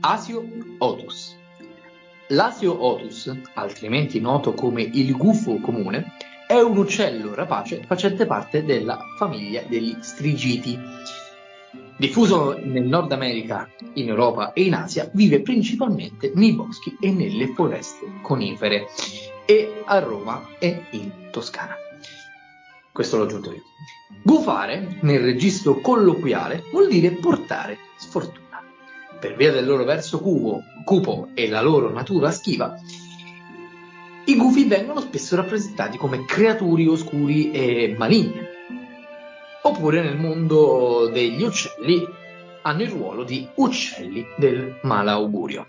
Asio otus. L'Asio otus, altrimenti noto come il gufo comune, è un uccello rapace facente parte della famiglia degli strigiti. Diffuso nel Nord America, in Europa e in Asia, vive principalmente nei boschi e nelle foreste conifere e a Roma e in Toscana. Questo l'ho aggiunto io. Gufare, nel registro colloquiale, vuol dire portare sfortuna. Per via del loro verso cupo, cupo e la loro natura schiva, i gufi vengono spesso rappresentati come creature oscuri e maligne. Oppure nel mondo degli uccelli hanno il ruolo di uccelli del malaugurio.